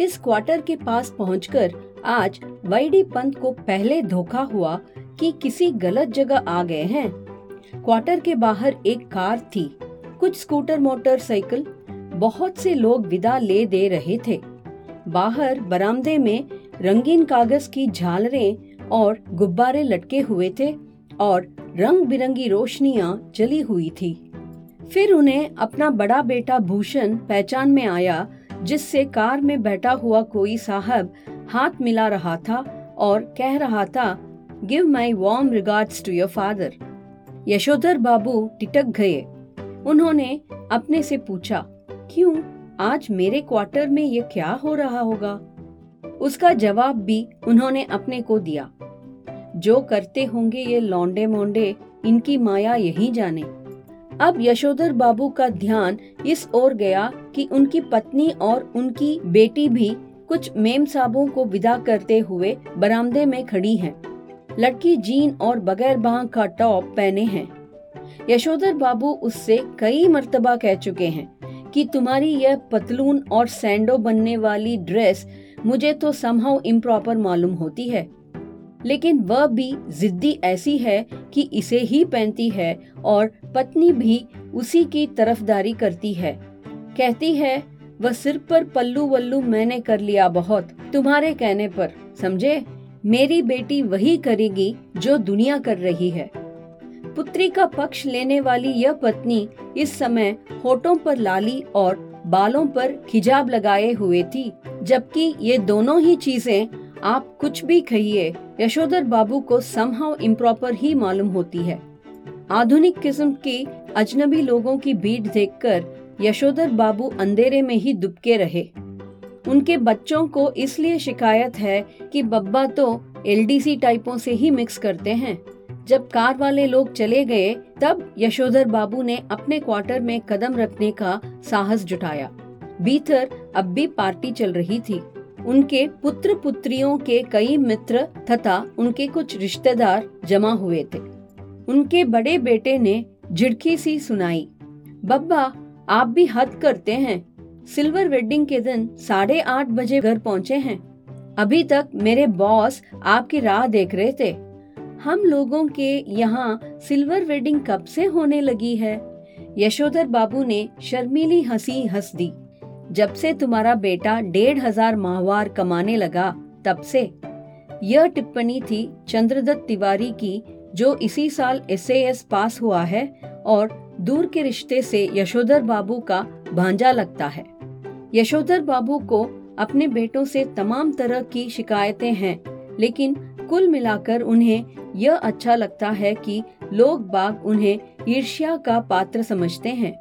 इस क्वार्टर के पास पहुंचकर आज वाईडी पंत को पहले धोखा हुआ कि किसी गलत जगह आ गए हैं। क्वार्टर के बाहर एक कार थी। कुछ स्कूटर मोटरसाइकिल बहुत से लोग विदा ले दे रहे थे। बाहर बरामदे में रंगीन कागज़ की झालरें और गुब्बारे लटके हुए थे और रंग बिरंगी रोशनियाँ जली हुई थी। फिर उन्हें अपना बड़ा बेटा भूषण पहचान में आया, जिससे कार में बैठा हुआ कोई साहब हाथ मिला रहा था और कह रहा था give my warm regards to your father Yashodhar Babu टिटक गए। उन्होंने अपने से पूछा, क्यों? आज मेरे क्वार्टर में ये क्या हो रहा होगा? उसका जवाब भी उन्होंने अपने को दिया, जो करते होंगे ये लौंडे मोंडे इनकी माया यही जाने। अब यशोधर बाबू का ध्यान इस ओर गया कि उनकी पत्नी और उनकी बेटी भी कुछ मेम साबों को विदा करते हुए बरामदे में खड़ी हैं। लड़की जीन और बगैर बाह का टॉप पहने हैं यशोधर बाबू उससे कई मर्तबा कह चुके हैं कि तुम्हारी यह पतलून और सैंडो बनने वाली ड्रेस मुझे तो समहाउ इम्प्रॉपर मालूम होती है लेकिन वह भी जिद्दी ऐसी है कि इसे ही पहनती है और पत्नी भी उसी की तरफदारी करती है। कहती है, वह सिर पर पल्लू वल्लू मैंने कर लिया बहुत, तुम्हारे कहने पर। समझे? मेरी बेटी वही करेगी जो दुनिया कर रही है। पुत्री का पक्ष लेने वाली यह पत्नी इस समय होठों पर लाली और बालों पर खिजाब लगाए हुए थी, जबकि ये दोनों ही चीज़ें आप कुछ भी कहिए। यशोधर बाबू को समहाउ इम्प्रॉपर ही मालूम होती है। आधुनिक किस्म की अजनबी लोगों की भीड़ देखकर यशोधर बाबू अंधेरे में ही दुबके रहे। उनके बच्चों को इसलिए शिकायत है कि बब्बा तो एलडीसी टाइपों से ही मिक्स करते हैं। जब कार वाले लोग चले गए, तब यशोधर बाबू ने अपने क्वार्टर में कदम रखने का साहस जुटाया। भीतर अब भी पार्टी चल रही थी। उनके पुत्र पुत्रियों के कई मित्र तथा उनके कुछ रिश्तेदार जमा हुए थे। उनके बड़े बेटे ने झिड़की सी सुनाई, बब्बा, आप भी हद करते हैं। सिल्वर वेडिंग के दिन साढ़े आठ बजे घर पहुँचे हैं। अभी तक मेरे बॉस आपकी राह देख रहे थे। हम लोगों के यहाँ सिल्वर वेडिंग कब से होने लगी है? यशोधर बाबू ने शर्मीली हँसी हंस दी। जब से तुम्हारा बेटा डेढ़ हज़ार माहवार कमाने लगा, तब से। यह टिप्पणी थी चंद्रदत्त तिवारी की, जो इसी साल एसएएस पास हुआ है और दूर के रिश्ते से यशोधर बाबू का भांजा लगता है। यशोधर बाबू को अपने बेटों से तमाम तरह की शिकायतें हैं, लेकिन कुल मिलाकर उन्हें यह अच्छा लगता है कि लोग बाग उन्हें ईर्ष्या का पात्र समझते हैं।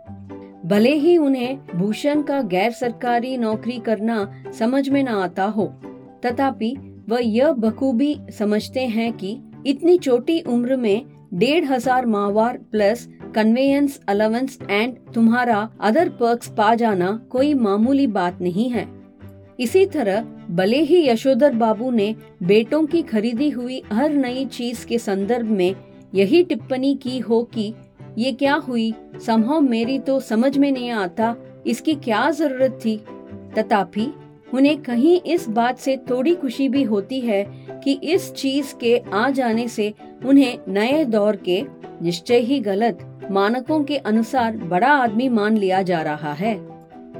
भले ही उन्हें भूषण का गैर सरकारी नौकरी करना समझ में न आता हो, तथापि वह यह बखूबी समझते हैं कि इतनी छोटी उम्र में डेढ़ हज़ार माहवार प्लस कन्वेयंस अलावेंस एंड तुम्हारा अदर पर्क्स पा जाना कोई मामूली बात नहीं है। इसी तरह भले ही यशोधर बाबू ने बेटों की खरीदी हुई हर नई चीज़ के संदर्भ में यही टिप्पणी की हो कि ये क्या हुई? संभव मेरी तो समझ में नहीं आता, इसकी क्या ज़रूरत थी? तथापि, उन्हें कहीं इस बात से थोड़ी खुशी भी होती है कि इस चीज़ के आ जाने से उन्हें नए दौर के, निश्चय ही गलत, मानकों के अनुसार बड़ा आदमी मान लिया जा रहा है।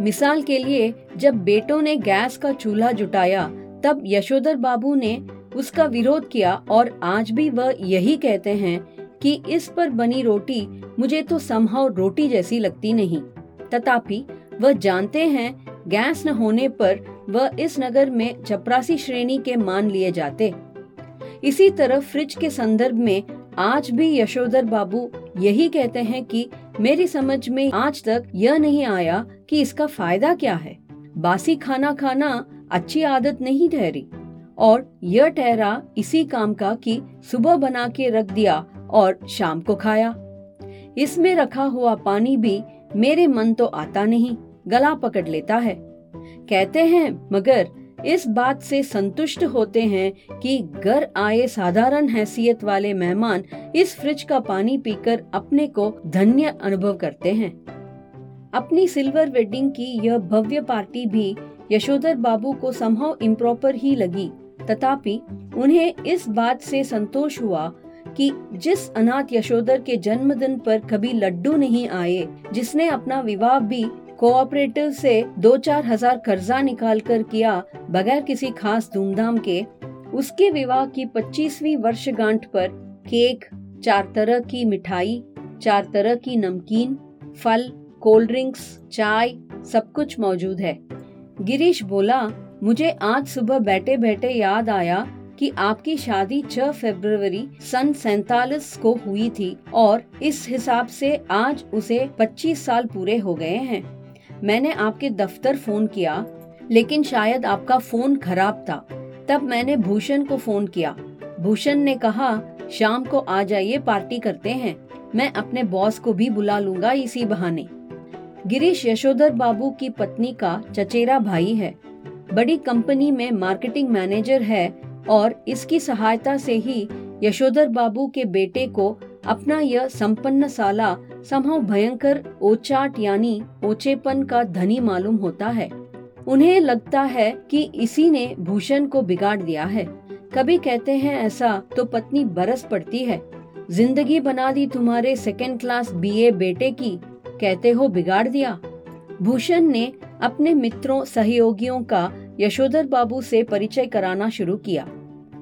मिसाल के लिए, जब बेटों ने गैस का चूल्हा जुटाया, तब यशोधर बाबू ने उसका विरोध किया और आज भी वह यही कहते हैं कि इस पर बनी रोटी मुझे तो संभव रोटी जैसी लगती नहीं। तथापि, वह जानते हैं, गैस न होने पर वह इस नगर में चपरासी श्रेणी के मान लिए जाते। इसी तरह फ्रिज के संदर्भ में आज भी यशोधर बाबू यही कहते हैं कि मेरी समझ में आज तक यह नहीं आया कि इसका फ़ायदा क्या है। बासी खाना खाना अच्छी आदत नहीं ठहरी। और यह ठहरा इसी काम का कि सुबह बना के रख दिया और शाम को खाया। इसमें रखा हुआ पानी भी मेरे मन तो आता नहीं, गला पकड़ लेता है। कहते हैं, मगर इस बात से संतुष्ट होते हैं कि घर आए साधारण हैसियत वाले मेहमान इस फ्रिज का पानी पीकर अपने को धन्य अनुभव करते हैं। अपनी सिल्वर वेडिंग की यह भव्य पार्टी भी यशोधर बाबू को संभव इम्प्रॉपर ही लगी। तथापि उन्हें इस बात से संतोष हुआ कि जिस अनाथ यशोदर के जन्मदिन पर कभी लड्डू नहीं आए, जिसने अपना विवाह भी कोऑपरेटिव से दो चार हज़ार कर्जा निकाल कर किया, बगैर किसी खास धूमधाम के, उसके विवाह की पच्चीसवीं वर्षगांठ पर केक, चार तरह की मिठाई, चार तरह की नमकीन, फल, कोल्ड ड्रिंक्स, चाय, सब कुछ मौजूद है। गिरीश बोला, मुझे आज सुबह बैठे बैठे याद आया कि आपकी शादी 6 फरवरी सन सैतालीस को हुई थी और इस हिसाब से आज उसे 25 साल पूरे हो गए हैं। मैंने आपके दफ्तर फ़ोन किया, लेकिन शायद आपका फ़ोन खराब था। तब मैंने भूषण को फ़ोन किया। भूषण ने कहा, शाम को आ जाइए, पार्टी करते हैं। मैं अपने बॉस को भी बुला लूँगा इसी बहाने। गिरीश यशोधर बाबू की पत्नी का चचेरा भाई है। बड़ी कंपनी में मार्केटिंग मैनेजर है और इसकी सहायता से ही यशोधर बाबू के बेटे को अपना यह संपन्न साला संभव भयंकर ओचाट यानी ओचेपन का धनी मालूम होता है। उन्हें लगता है कि इसी ने भूषण को बिगाड़ दिया है। कभी कहते हैं ऐसा तो पत्नी बरस पड़ती है। ज़िंदगी बना दी तुम्हारे सेकेंड क्लास बीए बेटे की, कहते हो बिगाड़ दिया। भूषण ने अपने मित्रों, सहयोगियों का यशोधर बाबू से परिचय कराना शुरू किया।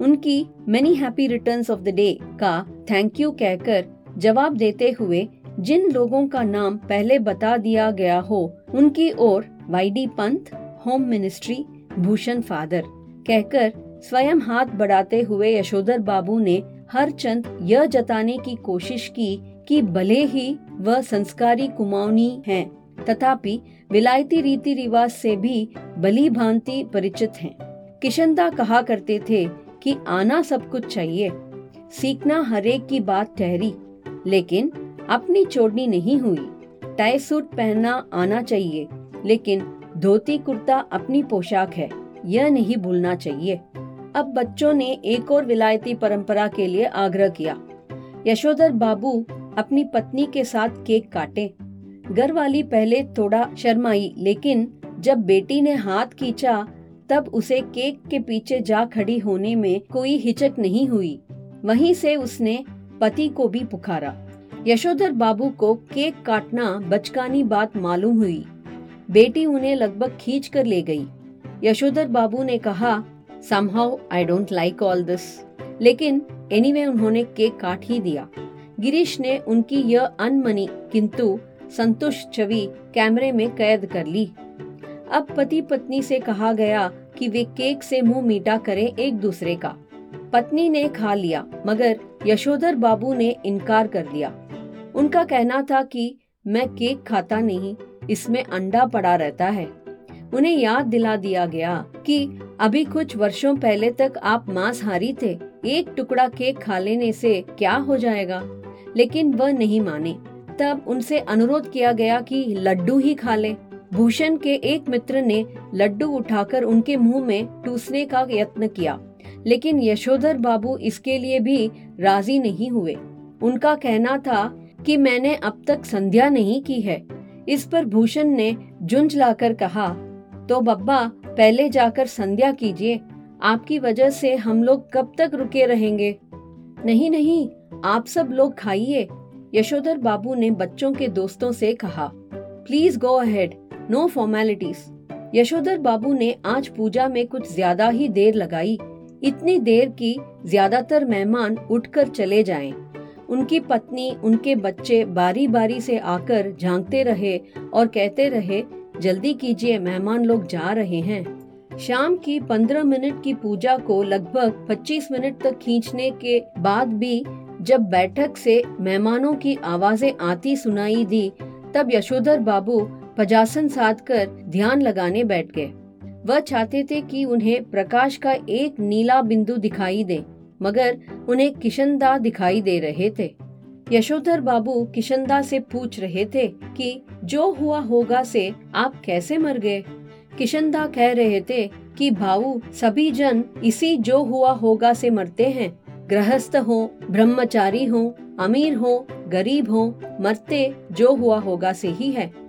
उनकी many happy returns of the day का थैंक यू कहकर जवाब देते हुए जिन लोगों का नाम पहले बता दिया गया हो उनकी ओर Y D Pant home ministry Bhushan father कहकर स्वयं हाथ बढ़ाते हुए यशोधर बाबू ने हर चंद यह जताने की कोशिश की कि भले ही वह संस्कारी कुमाऊनी हैं, तथापि विलायती रीति रिवाज से भी भली भांति परिचित हैं। किशनदा कहा करते थे कि आना सब कुछ चाहिए। सीखना हरेक की बात ठहरी, लेकिन अपनी चोड़नी नहीं हुई। टाई सूट पहनना आना चाहिए, लेकिन धोती कुर्ता अपनी पोशाक है, यह नहीं भूलना चाहिए। अब बच्चों ने एक और विलायती परंपरा के लिए आग्रह किया। यशोधर बाबू अपनी पत्नी के साथ केक काटे। घर वाली पहले थोड़ा शर्माई, लेकिन जब बेटी ने हाथ खींचा तब उसे केक के पीछे जा खड़ी होने में कोई हिचक नहीं हुई। वहीं से उसने पति को भी पुकारा। यशोधर बाबू को केक काटना बचकानी बात मालूम हुई। बेटी उन्हें लगभग खींच कर ले गई। यशोधर बाबू ने कहा somehow I don't like all this लेकिन एनीवे anyway, उन्होंने केक काट ही दिया। गिरीश ने उनकी यह अनमनी किंतु संतुष्ट छवि कैमरे में कैद कर ली। अब पति पत्नी से कहा गया कि वे केक से मुँह मीठा करें एक दूसरे का। पत्नी ने खा लिया, मगर यशोधर बाबू ने इनकार कर दिया। उनका कहना था कि, मैं केक खाता नहीं, इसमें अंडा पड़ा रहता है। उन्हें याद दिला दिया गया कि, अभी कुछ वर्षों पहले तक आप मांसहारी थे, एक टुकड़ा केक खा लेने से क्या हो जाएगा? लेकिन वह नहीं माने। तब उनसे अनुरोध किया गया कि लड्डू ही खा ले। भूषण के एक मित्र ने लड्डू उठाकर उनके मुँह में टूसने का यत्न किया, लेकिन यशोधर बाबू इसके लिए भी राज़ी नहीं हुए। उनका कहना था कि मैंने अब तक संध्या नहीं की है। इस पर भूषण ने जुंझ लाकर कहा तो बब्बा, पहले जाकर संध्या कीजिए। आपकी वजह से हम लोग कब तक रुके रहेंगे? नहीं नहीं, आप सब लोग खाइए, यशोधर बाबू ने बच्चों के दोस्तों से कहा। Please go ahead no formalities Yashodhar Babu ने आज पूजा में कुछ ज़्यादा ही देर लगाई। इतनी देर की ज़्यादातर मेहमान उठकर चले जाएँ। उनकी पत्नी, उनके बच्चे बारी बारी से आकर झांकते रहे और कहते रहे, जल्दी कीजिए, मेहमान लोग जा रहे हैं। शाम की पंद्रह मिनट की पूजा को लगभग पच्चीस मिनट तक खींचने के बाद भी जब बैठक से मेहमानों की आवाज़ें आती सुनाई दी, तब यशोधर बाबू पजासन साध कर ध्यान लगाने बैठ गए। वह चाहते थे कि उन्हें प्रकाश का एक नीला बिंदु दिखाई दे, मगर उन्हें किशनदा दिखाई दे रहे थे। यशोधर बाबू किशनदा से पूछ रहे थे कि, जो हुआ होगा से आप कैसे मर गए? किशनदा कह रहे थे कि, भाऊ, सभी जन इसी जो हुआ होगा से मरते हैं। गृहस्थ हो, ब्रह्मचारी हो, अमीर हो, गरीब हो, मरते जो हुआ होगा से ही है।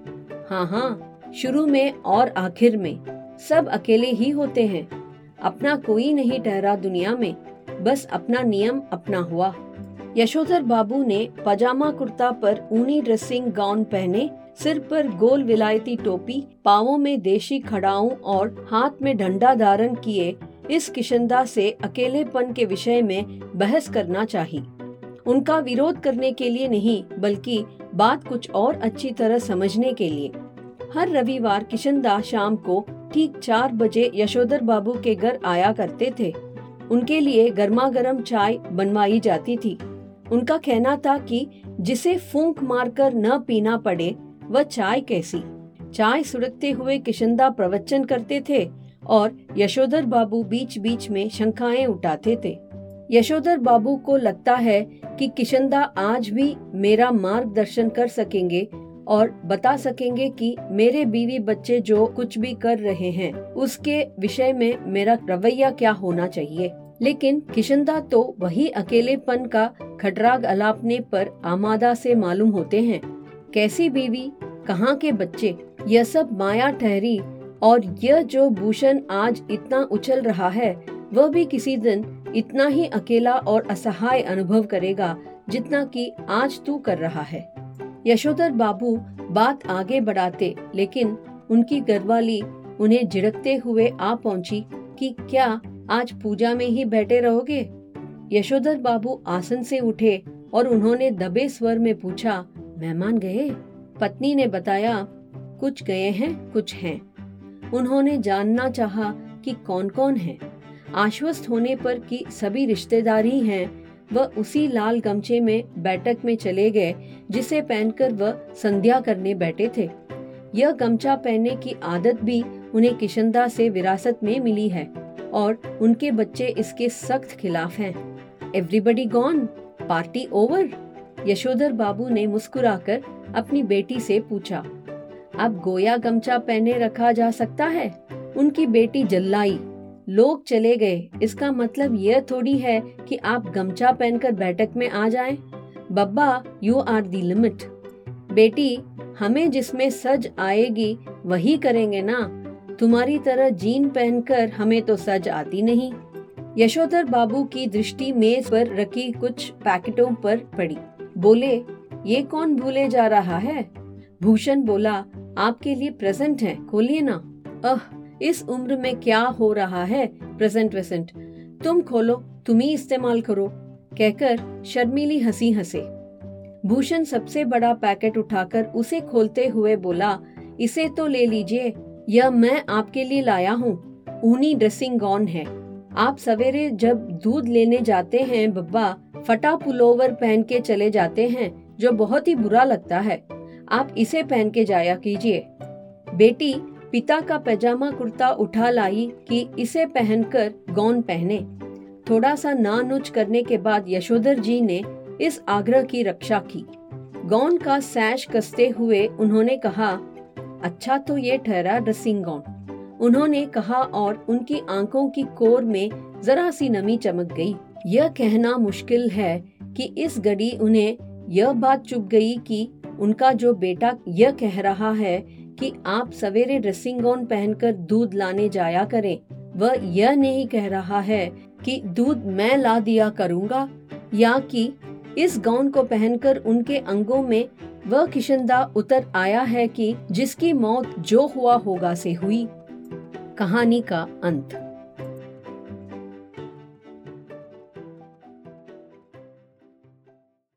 हाँ हाँ। शुरू में और आखिर में। सब अकेले ही होते हैं। अपना कोई नहीं ठहरा दुनिया में। बस अपना नियम अपना हुआ। यशोधर बाबू ने पजामा कुर्ता पर ऊनी ड्रेसिंग गाउन पहने, सिर पर गोल विलायती टोपी, पावों में देशी खड़ाऊ और हाथ में डंडा धारण किए, इस किशनदा से अकेलेपन के विषय में बहस करना चाहिए उनका विरोध करने के लिए नहीं, बल्कि बात कुछ और अच्छी तरह समझने के लिए। हर रविवार किशनदा शाम को ठीक चार बजे यशोधर बाबू के घर आया करते थे। उनके लिए गर्मा गर्म चाय बनवाई जाती थी। उनका कहना था कि जिसे फूंक मारकर न पीना पड़े, वह चाय कैसी। चाय सुड़कते हुए किशनदा प्रवचन करते थे और यशोधर बाबू बीच बीच में शंखाएँ उठाते थे। यशोधर बाबू को लगता है कि किशनदा आज भी मेरा मार्गदर्शन कर सकेंगे और बता सकेंगे कि मेरे बीवी बच्चे जो कुछ भी कर रहे हैं, उसके विषय में मेरा रवैया क्या होना चाहिए। लेकिन किशनदा तो वही अकेलेपन का खटराग अलापने पर आमादा से मालूम होते हैं। कैसी बीवी, कहाँ के बच्चे, यह सब माया ठहरी और यह जो भूषण आज इतना उछल रहा है, वह भी किसी दिन इतना ही अकेला और असहाय अनुभव करेगा जितना कि आज तू कर रहा है। यशोधर बाबू बात आगे बढ़ाते, लेकिन उनकी घरवाली उन्हें झिड़कते हुए आ पहुँची कि क्या आज पूजा में ही बैठे रहोगे? यशोधर बाबू आसन से उठे और उन्होंने दबे स्वर में पूछा, मेहमान गए? पत्नी ने बताया, कुछ गए हैं, कुछ हैं। उन्होंने जानना चाहा कि कौन कौन है। आश्वस्त होने पर कि सभी रिश्तेदार ही हैं, वह उसी लाल गमछे में बैठक में चले गए, जिसे पहनकर वह संध्या करने बैठे थे। यह गमछा पहनने की आदत भी उन्हें किशनदा से विरासत में मिली है, और उनके बच्चे इसके सख्त खिलाफ हैं। Everybody gone party over Yashodhar Babu ने मुस्कुराकर अपनी बेटी से पूछा, अब गोया गमछा पहने रखा जा सकता है? उनकी बेटी जल्लाई। लोग चले गए। इसका मतलब यह थोड़ी है कि आप गमछा पहनकर बैठक में आ जाएँ। बब्बा यू आर दी लिमिट बेटी, हमें जिसमें सज आएगी, वही करेंगे ना? तुम्हारी तरह जीन पहनकर हमें तो सज आती नहीं। यशोधर बाबू की दृष्टि मेज पर रखी कुछ पैकेटों पर पड़ी। बोले, ये कौन भूले जा रहा है? भूषण बोला, आपके लिए प्रेजेंट है, खोलिए ना। अह इस उम्र में क्या हो रहा है? प्रेजेंट वेसेंट तुम खोलो, तुम ही इस्तेमाल करो। कहकर शर्मीली हँसी हंसे। भूषण सबसे बड़ा पैकेट उठाकर उसे खोलते हुए बोला, इसे तो ले लीजिए। यह मैं आपके लिए लाया हूँ। ऊनी ड्रेसिंग गॉन है। आप सवेरे जब दूध लेने जाते हैं बब्बा, फटा पुलोवर पहन के चले जाते हैं, जो बहुत ही बुरा लगता है। आप इसे पहन के जाया कीजिए। बेटी पिता का पैजामा कुर्ता उठा लाई कि इसे पहनकर गौन पहने। थोड़ा सा नानुच करने के बाद यशोधर जी ने इस आग्रह की रक्षा की। गौन का सैश कसते हुए उन्होंने कहा अच्छा तो ये ठहरा ड्रेसिंग गौन। उन्होंने कहा और उनकी आँखों की कोर में जरा सी नमी चमक गई। यह कहना मुश्किल है कि इस घड़ी उन्हें यह बात चुप गई कि उनका जो बेटा यह कह रहा है कि आप सवेरे ड्रेसिंग गाउन पहनकर दूध लाने जाया करें। वह यह नहीं कह रहा है कि दूध मैं ला दिया करूँगा, या कि इस गाउन को पहनकर उनके अंगों में वह किशनदा उतर आया है कि जिसकी मौत जो हुआ होगा से हुई। कहानी का अंत।